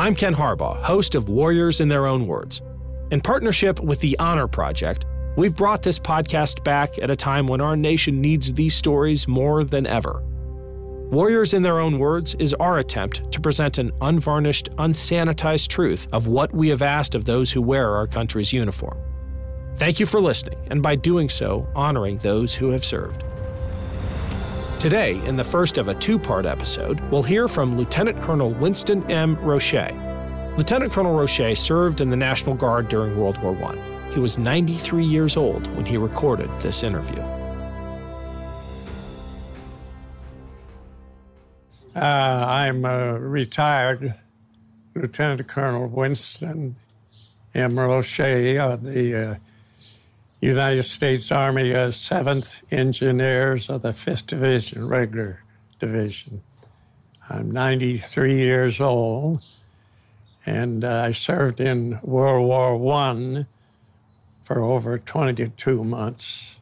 I'm Ken Harbaugh, host of Warriors in Their Own Words. In partnership with the Honor Project, we've brought this podcast back at a time when our nation needs these stories more than ever. Warriors in Their Own Words is our attempt to present an unvarnished, unsanitized truth of what we have asked of those who wear our country's uniform. Thank you for listening, and by doing so, honoring those who have served. Today, in the first of a two part episode, we'll hear from Lieutenant Colonel Winston M. Roche. Lieutenant Colonel Roche served in the National Guard during World War I. He was 93 years old when he recorded this interview. Uh, I'm a retired Lieutenant Colonel Winston M. Roche of the uh, United States Army as 7th Engineers of the 5th Division, Regular Division. I'm 93 years old, and uh, I served in World War I for over 22 months.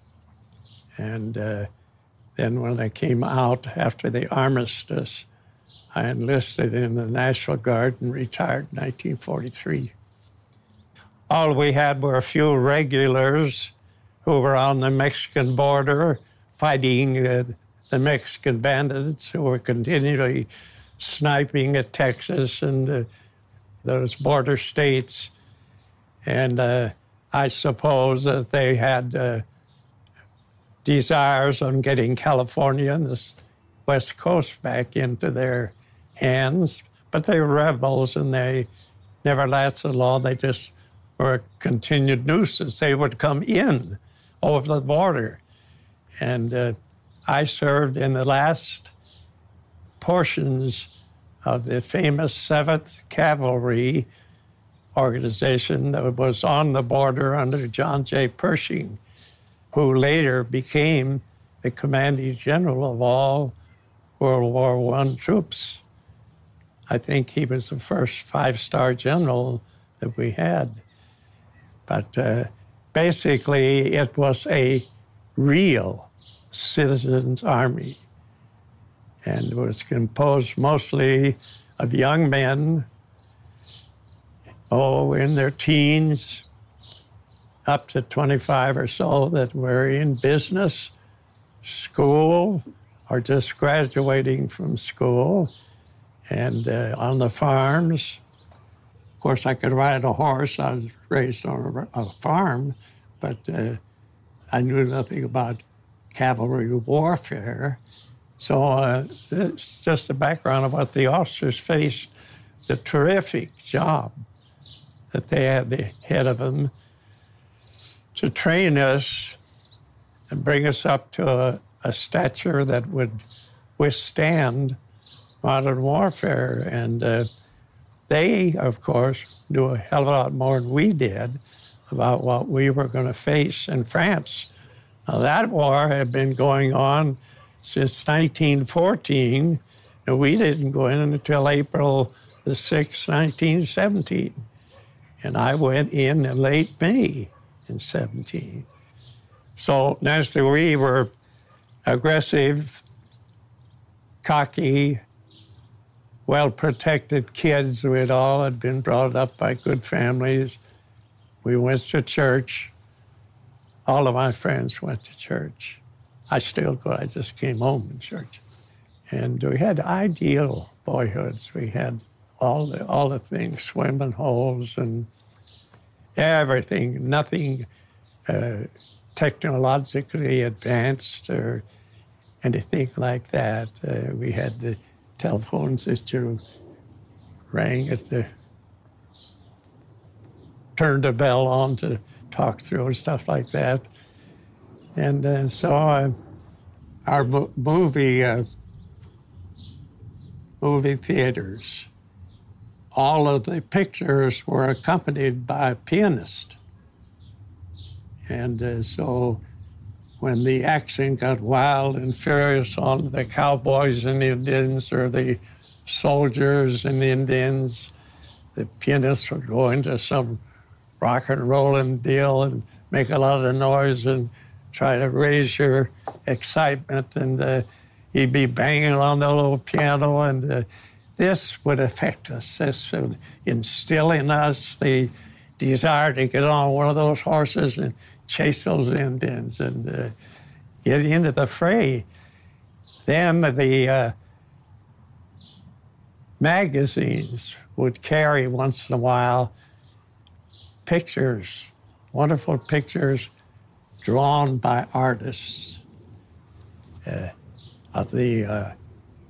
And uh, then when I came out after the armistice, I enlisted in the National Guard and retired in 1943 all we had were a few regulars who were on the Mexican border fighting uh, the Mexican bandits who were continually sniping at Texas and uh, those border states. And uh, I suppose that they had uh, desires on getting California and the West Coast back into their hands. But they were rebels and they never lasted long. They just a continued nuisance. They would come in over the border. And uh, I served in the last portions of the famous 7th Cavalry organization that was on the border under John J. Pershing, who later became the commanding general of all World War I troops. I think he was the first five star general that we had. But uh, basically, it was a real citizens' army and was composed mostly of young men, oh, in their teens, up to 25 or so, that were in business, school, or just graduating from school, and uh, on the farms of course, I could ride a horse. I was raised on a, a farm, but uh, I knew nothing about cavalry warfare. So uh, it's just the background of what the officers faced, the terrific job that they had ahead of them to train us and bring us up to a, a stature that would withstand modern warfare. And uh, they, of course, knew a hell of a lot more than we did about what we were going to face in France. Now, that war had been going on since 1914, and we didn't go in until April the 6th, 1917. And I went in in late May in 17. So naturally, we were aggressive, cocky, well protected kids. We had all had been brought up by good families. We went to church. All of my friends went to church. I still go, I just came home in church. And we had ideal boyhoods. We had all the, all the things, swimming holes and everything, nothing uh, technologically advanced or anything like that. Uh, we had the telephones that you rang at the turned a bell on to talk through and stuff like that. And uh, so uh, our mo- movie uh, movie theaters, all of the pictures were accompanied by a pianist. And uh, so when the action got wild and furious on the cowboys and the Indians or the soldiers and the Indians, the pianist would go into some rock and rolling deal and make a lot of noise and try to raise your excitement. And uh, he'd be banging on the little piano, and uh, this would affect us. This would instill in us the desire to get on one of those horses and chase those Indians and uh, get into the fray. Then the uh, magazines would carry once in a while pictures, wonderful pictures drawn by artists uh, of the uh,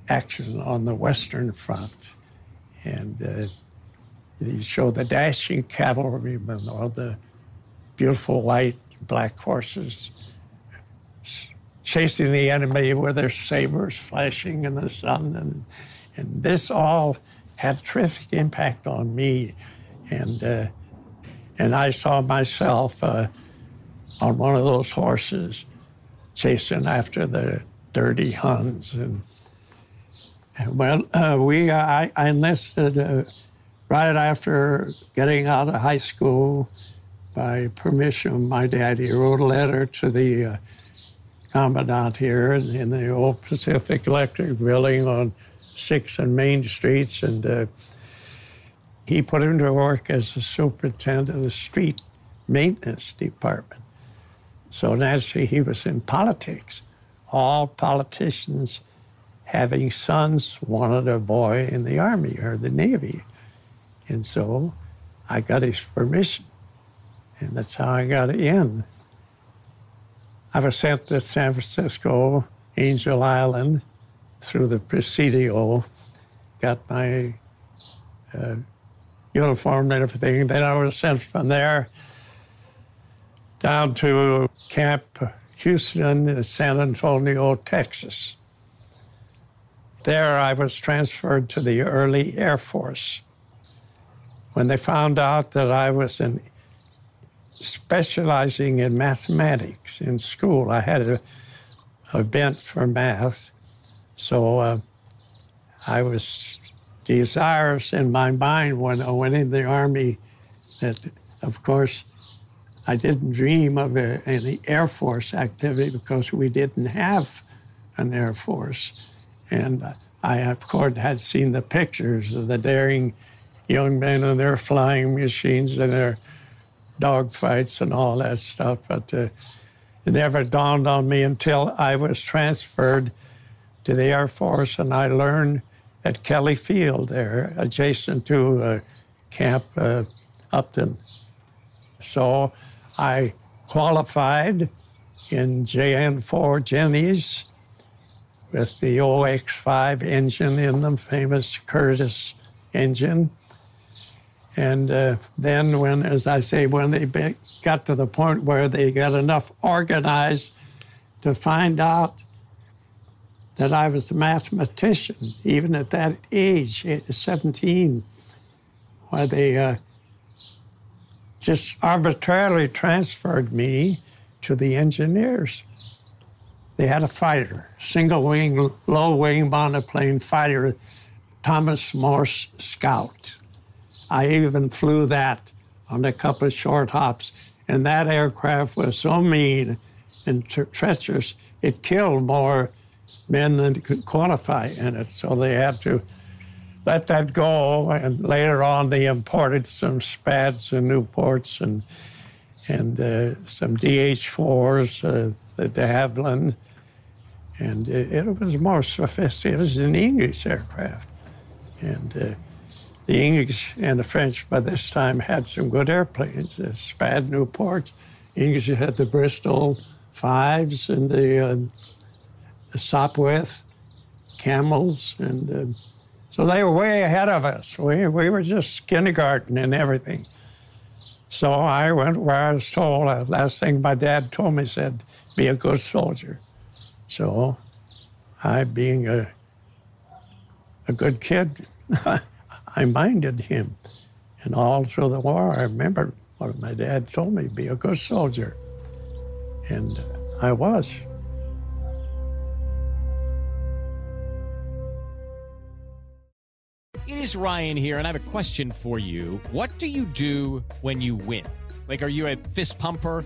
action on the Western Front. And uh, you show the dashing cavalrymen or the beautiful white black horses chasing the enemy with their sabers flashing in the sun. And, and this all had a terrific impact on me. And, uh, and I saw myself uh, on one of those horses chasing after the dirty Huns. And, and well, uh, we, I, I enlisted uh, right after getting out of high school by permission of my daddy, he wrote a letter to the uh, commandant here in the old Pacific Electric building on 6th and Main Streets, and uh, he put him to work as the superintendent of the street maintenance department. So naturally, he was in politics. All politicians having sons wanted a boy in the Army or the Navy. And so I got his permission. And that's how I got in. I was sent to San Francisco, Angel Island, through the Presidio, got my uh, uniform and everything. Then I was sent from there down to Camp Houston, in San Antonio, Texas. There I was transferred to the early Air Force. When they found out that I was in specializing in mathematics in school. I had a, a bent for math, so uh, I was desirous in my mind when I went in the Army that, of course, I didn't dream of a, any Air Force activity because we didn't have an Air Force. And I, of course, had seen the pictures of the daring young men and their flying machines and their dogfights and all that stuff. But uh, it never dawned on me until I was transferred to the Air Force and I learned at Kelly Field there, adjacent to uh, Camp uh, Upton. So I qualified in JN4 Jennies with the OX5 engine in the famous Curtiss engine. And uh, then, when, as I say, when they be, got to the point where they got enough organized to find out that I was a mathematician, even at that age, 17, where they uh, just arbitrarily transferred me to the engineers. They had a fighter, single wing, low wing monoplane fighter, Thomas Morse Scout. I even flew that on a couple of short hops. And that aircraft was so mean and tre- treacherous, it killed more men than could qualify in it. So they had to let that go. And later on, they imported some Spads and Nieuports and and uh, some DH4s, uh, the de Havilland. And it, it, was more sophisticated. It was an English aircraft. And uh, the English and the French by this time had some good airplanes, the Spad Nieuport. English had the Bristol fives and the, uh, the Sopwith camels. And uh, so they were way ahead of us. We, we were just kindergarten and everything. So I went where I was told. The last thing my dad told me said, be a good soldier. So I, being a, a good kid, I minded him. And all through the war, I remember what my dad told me, be a good soldier. And I was. It is Ryan here, and I have a question for you. What do you do when you win? Like, are you a fist pumper?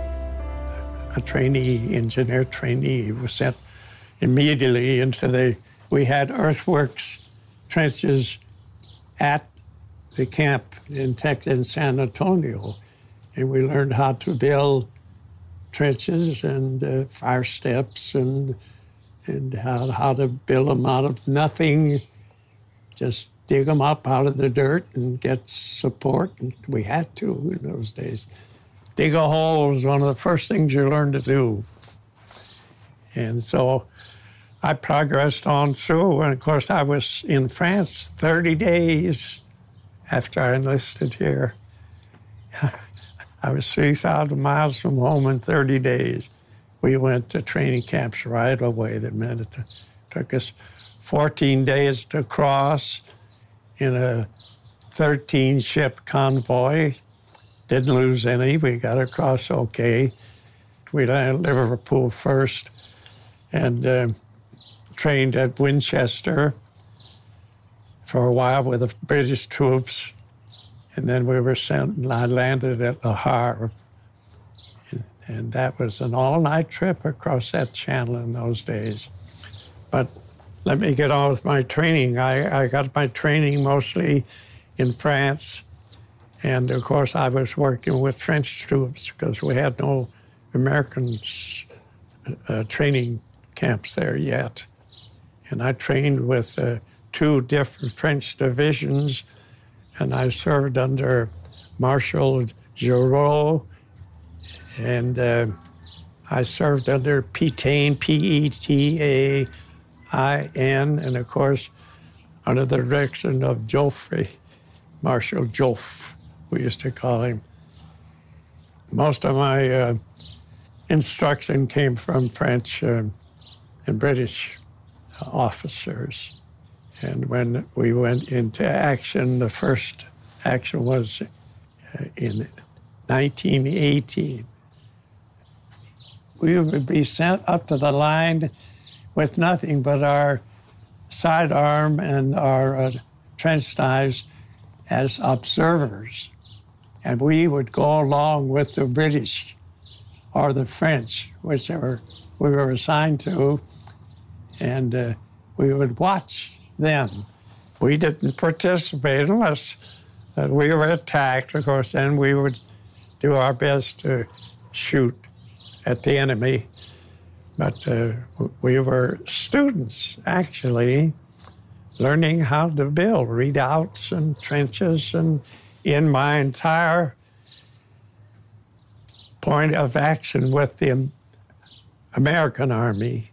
a trainee, engineer trainee. Was sent immediately into the, we had earthworks trenches at the camp in Texas, in San Antonio. And we learned how to build trenches and uh, fire steps and, and how, how to build them out of nothing, just dig them up out of the dirt and get support. And we had to in those days dig a hole was one of the first things you learn to do. And so I progressed on through. And of course, I was in France 30 days after I enlisted here. I was 3,000 miles from home in 30 days. We went to training camps right away. That meant it took us 14 days to cross in a 13 ship convoy didn't lose any. We got across okay. We landed Liverpool first and uh, trained at Winchester for a while with the British troops. And then we were sent, I landed at Le Havre. And, and that was an all night trip across that channel in those days. But let me get on with my training. I, I got my training mostly in France and of course, I was working with French troops because we had no American uh, training camps there yet. And I trained with uh, two different French divisions, and I served under Marshal Giraud, and uh, I served under Petain, P E T A I N, and of course, under the direction of Joffre, Marshal Joffre we used to call him. Most of my uh, instruction came from French uh, and British officers. And when we went into action, the first action was uh, in 1918. We would be sent up to the line with nothing but our sidearm and our uh, trench knives as observers and we would go along with the British or the French, whichever we were assigned to, and uh, we would watch them. We didn't participate unless uh, we were attacked, of course, then we would do our best to shoot at the enemy. But uh, we were students, actually, learning how to build redoubts and trenches and in my entire point of action with the American Army,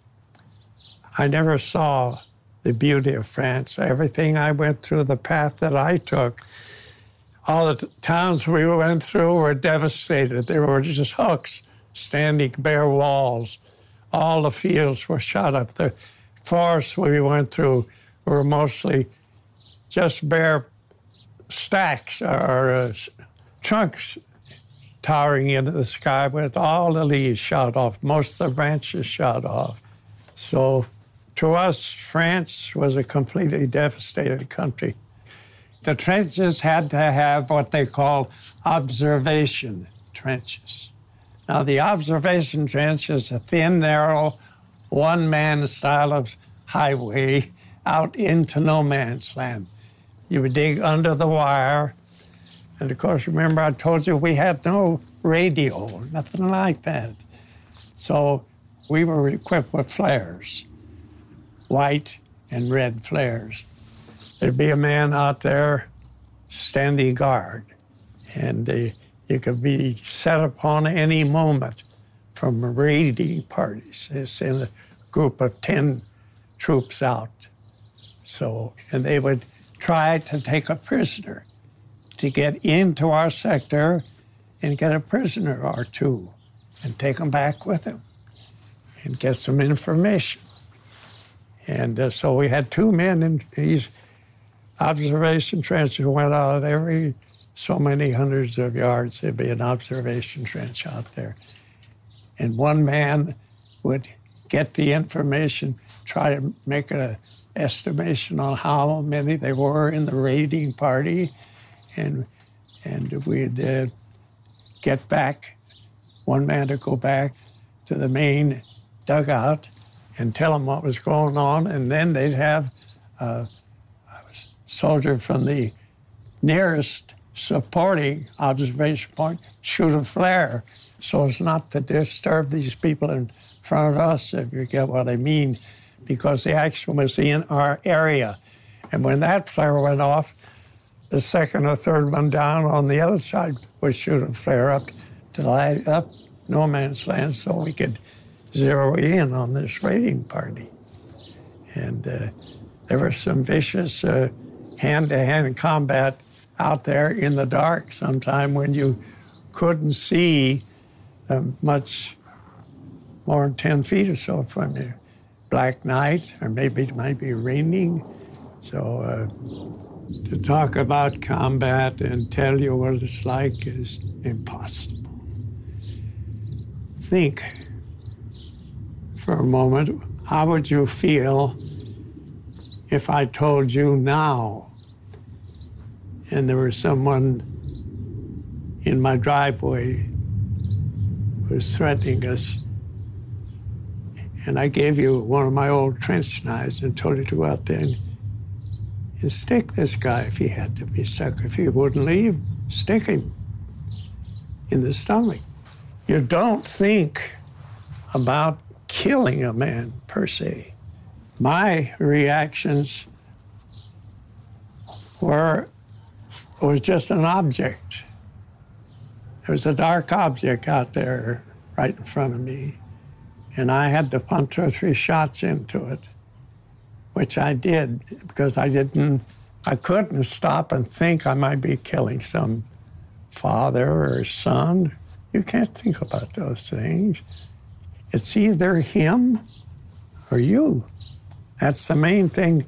I never saw the beauty of France. Everything I went through, the path that I took, all the towns we went through were devastated. There were just hooks, standing bare walls. All the fields were shut up. The forests we went through were mostly just bare stacks or uh, trunks towering into the sky with all the leaves shot off, most of the branches shot off. So to us, France was a completely devastated country. The trenches had to have what they call observation trenches. Now, the observation trench is a thin, narrow, one man style of highway out into no man's land. You would dig under the wire. And of course, remember I told you we had no radio, nothing like that. So we were equipped with flares, white and red flares. There'd be a man out there standing guard, and uh, you could be set upon any moment from raiding parties. It's in a group of 10 troops out. So, and they would try to take a prisoner to get into our sector and get a prisoner or two and take them back with them and get some information. And uh, so we had two men in these observation trenches went out every so many hundreds of yards. There'd be an observation trench out there. And one man would get the information, try to make an estimation on how many there were in the raiding party, and and we'd uh, get back. One man to go back to the main dugout and tell them what was going on, and then they'd have uh, a soldier from the nearest supporting observation point shoot a flare so as not to disturb these people in front of us, if you get what I mean, because the action was in our area. And when that flare went off, the second or third one down on the other side was shooting flare up to light up no man's land so we could zero in on this raiding party. And uh, there was some vicious hand to hand combat out there in the dark sometime when you couldn't see uh, much more than 10 feet or so from you. Black night, or maybe it might be raining. So uh, to talk about combat and tell you what it's like is impossible. Think for a moment how would you feel if I told you now and there was someone in my driveway who was threatening us. And I gave you one of my old trench knives and told you to go out there and, and stick this guy if he had to be stuck. If he wouldn't leave, stick him in the stomach. You don't think about killing a man per se. My reactions were was just an object. There was a dark object out there right in front of me, and I had to pump two or three shots into it, which I did because I didn't, I couldn't stop and think I might be killing some father or son. You can't think about those things. It's either him or you. That's the main thing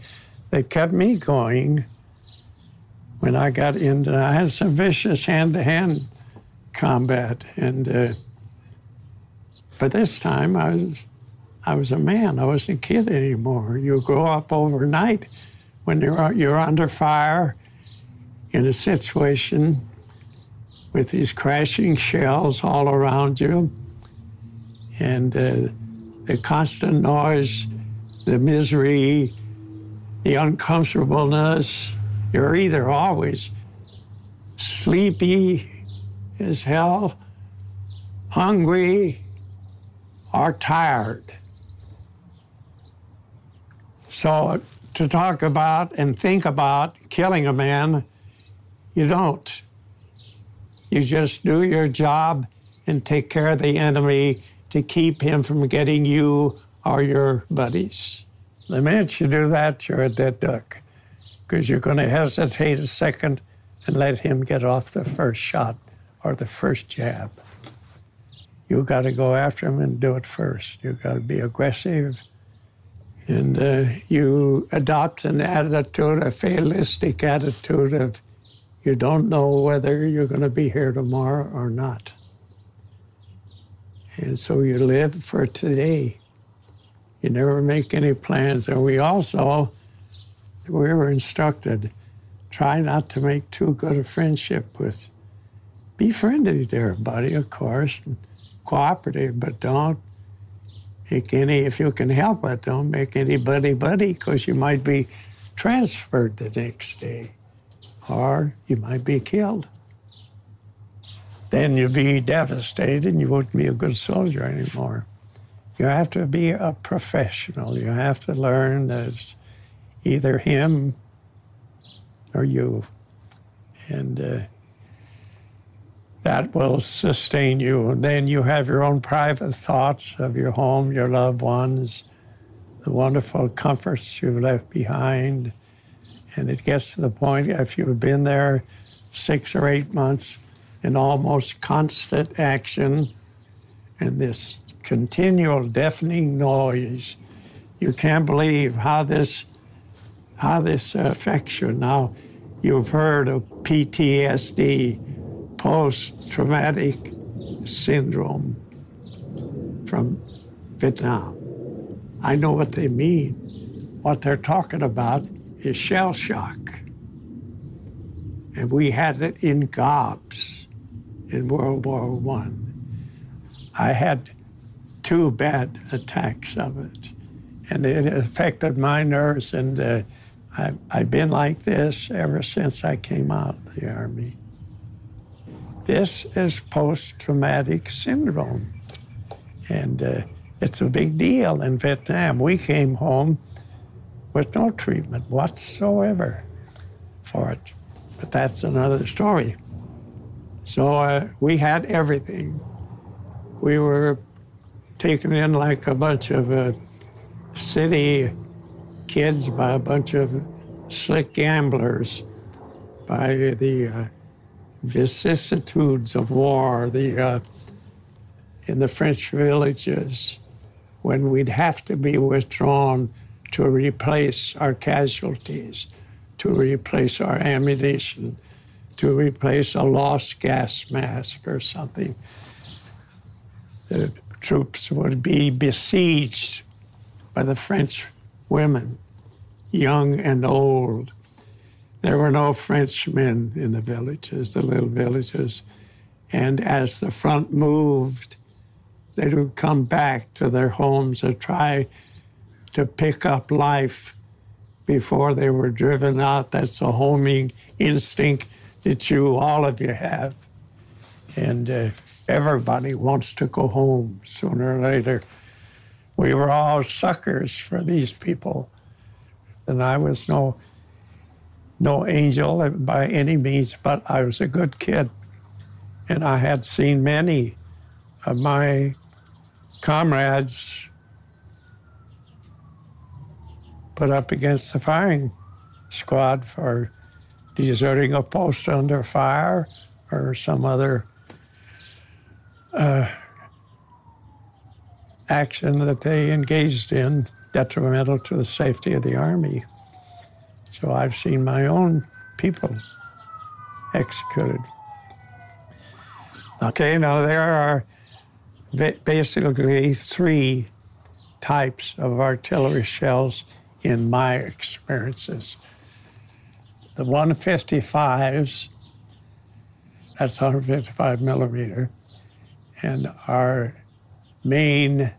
that kept me going when I got into. I had some vicious hand-to-hand combat, and uh, but this time I was I was a man. I wasn't a kid anymore. You grow up overnight when you're you're under fire in a situation with these crashing shells all around you, and uh, the constant noise, the misery, the uncomfortableness. You're either always sleepy as hell, hungry, or tired. So to talk about and think about killing a man, you don't. You just do your job and take care of the enemy to keep him from getting you or your buddies. The minute you do that, you're a dead duck because you're going to hesitate a second and let him get off the first shot or the first jab. You got to go after them and do it first. You got to be aggressive, and uh, you adopt an attitude, a fatalistic attitude of you don't know whether you're going to be here tomorrow or not. And so you live for today. You never make any plans. And we also, we were instructed, try not to make too good a friendship with be friendly to everybody, of course, and cooperative, but don't make any, if you can help it, don't make anybody buddy because you might be transferred the next day or you might be killed. then you'd be devastated and you wouldn't be a good soldier anymore. You have to be a professional. You have to learn that it's either him or you. And uh, that will sustain you. And then you have your own private thoughts of your home, your loved ones, the wonderful comforts you've left behind. And it gets to the point, if you've been there six or eight months in almost constant action and this continual deafening noise, you can't believe how this how this affects you. Now, you've heard of PTSD, post traumatic syndrome from Vietnam. I know what they mean. What they're talking about is shell shock. And we had it in gobs in World War. I. I had two bad attacks of it, and it affected my nerves. And uh, I, I've been like this ever since I came out of the Army. This is post traumatic syndrome. And uh, it's a big deal in Vietnam. We came home with no treatment whatsoever for it. But that's another story. So uh, we had everything. We were taken in like a bunch of uh, city kids by a bunch of slick gamblers, by the uh, vicissitudes of war, the uh, in the French villages, when we'd have to be withdrawn to replace our casualties, to replace our ammunition, to replace a lost gas mask or something. The troops would be besieged by the French women, young and old. There were no Frenchmen in the villages, the little villages. And as the front moved, they would come back to their homes and try to pick up life before they were driven out. That's a homing instinct that you, all of you, have. And uh, everybody wants to go home sooner or later. We were all suckers for these people. And I was no, no angel by any means, but I was a good kid. And I had seen many of my comrades put up against the firing squad for deserting a post under fire or some other uh, action that they engaged in detrimental to the safety of the Army. So I've seen my own people executed. Okay, now there are basically three types of artillery shells in my experiences. The 155s, that's 155 millimeter, and our main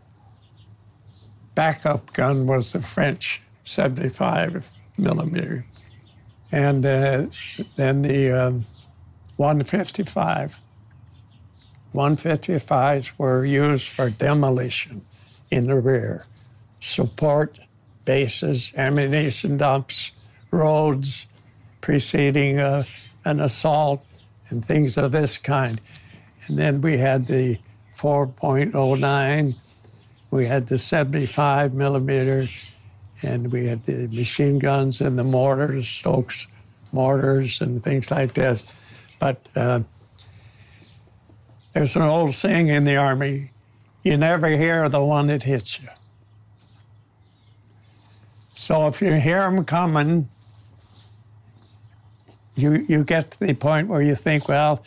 backup gun was the French 75 millimeter. And uh, then the um, 155. 155s were used for demolition in the rear, support bases, ammunition dumps, roads preceding uh, an assault, and things of this kind. And then we had the 4.09, we had the 75 millimeter, and we had the machine guns and the mortars, Stokes mortars, and things like this. But uh, there's an old saying in the Army you never hear the one that hits you. So if you hear them coming, you, you get to the point where you think, well,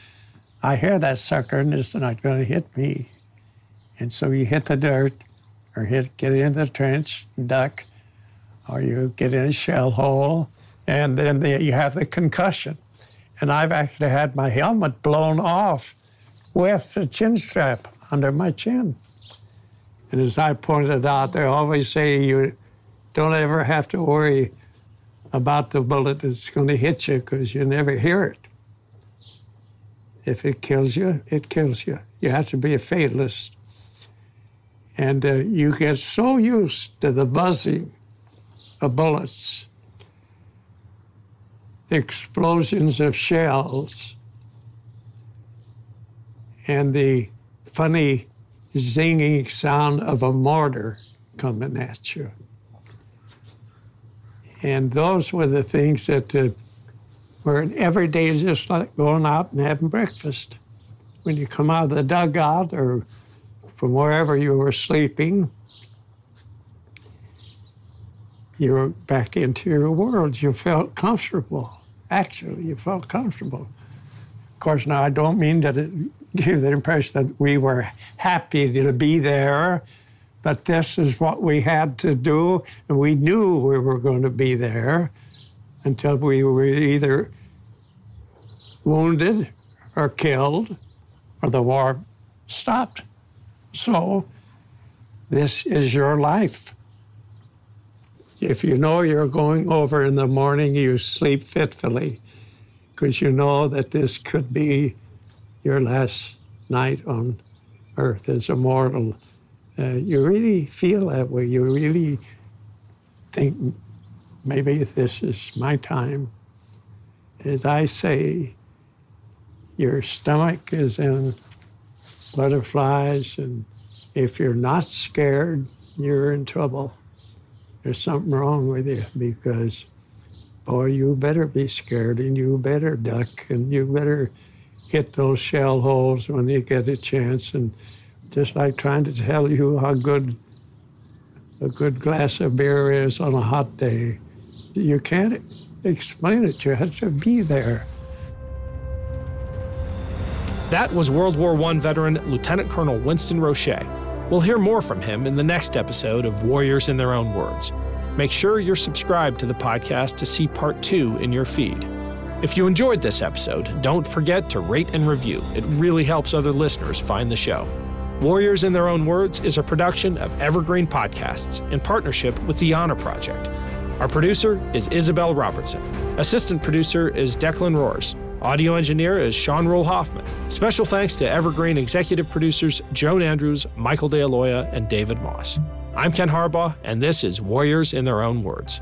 I hear that sucker and it's not going to hit me. And so you hit the dirt or hit, get in the trench duck, or you get in a shell hole, and then the, you have the concussion. And I've actually had my helmet blown off with the chin strap under my chin. And as I pointed out, they always say you don't ever have to worry about the bullet that's going to hit you because you never hear it. If it kills you, it kills you. You have to be a fatalist. And uh, you get so used to the buzzing of bullets, the explosions of shells, and the funny zinging sound of a mortar coming at you. And those were the things that uh, were every day just like going out and having breakfast. When you come out of the dugout or from wherever you were sleeping, you were back into your world. You felt comfortable. Actually, you felt comfortable. Of course, now I don't mean that it gave the impression that we were happy to be there, but this is what we had to do, and we knew we were going to be there until we were either wounded or killed or the war stopped. So, this is your life. If you know you're going over in the morning, you sleep fitfully because you know that this could be your last night on earth as a mortal. Uh, you really feel that way. You really think maybe this is my time. As I say, your stomach is in butterflies, and if you're not scared, you're in trouble. There's something wrong with you because, boy, you better be scared and you better duck and you better hit those shell holes when you get a chance. And just like trying to tell you how good a good glass of beer is on a hot day, you can't explain it. You have to be there. That was World War I veteran Lieutenant Colonel Winston Roche. We'll hear more from him in the next episode of Warriors in Their Own Words. Make sure you're subscribed to the podcast to see part two in your feed. If you enjoyed this episode, don't forget to rate and review. It really helps other listeners find the show. Warriors in Their Own Words is a production of Evergreen Podcasts in partnership with the Honor Project. Our producer is Isabel Robertson. Assistant producer is Declan Roars. Audio engineer is Sean Rule Hoffman. Special thanks to Evergreen executive producers Joan Andrews, Michael DeAloia, and David Moss. I'm Ken Harbaugh, and this is Warriors in Their Own Words.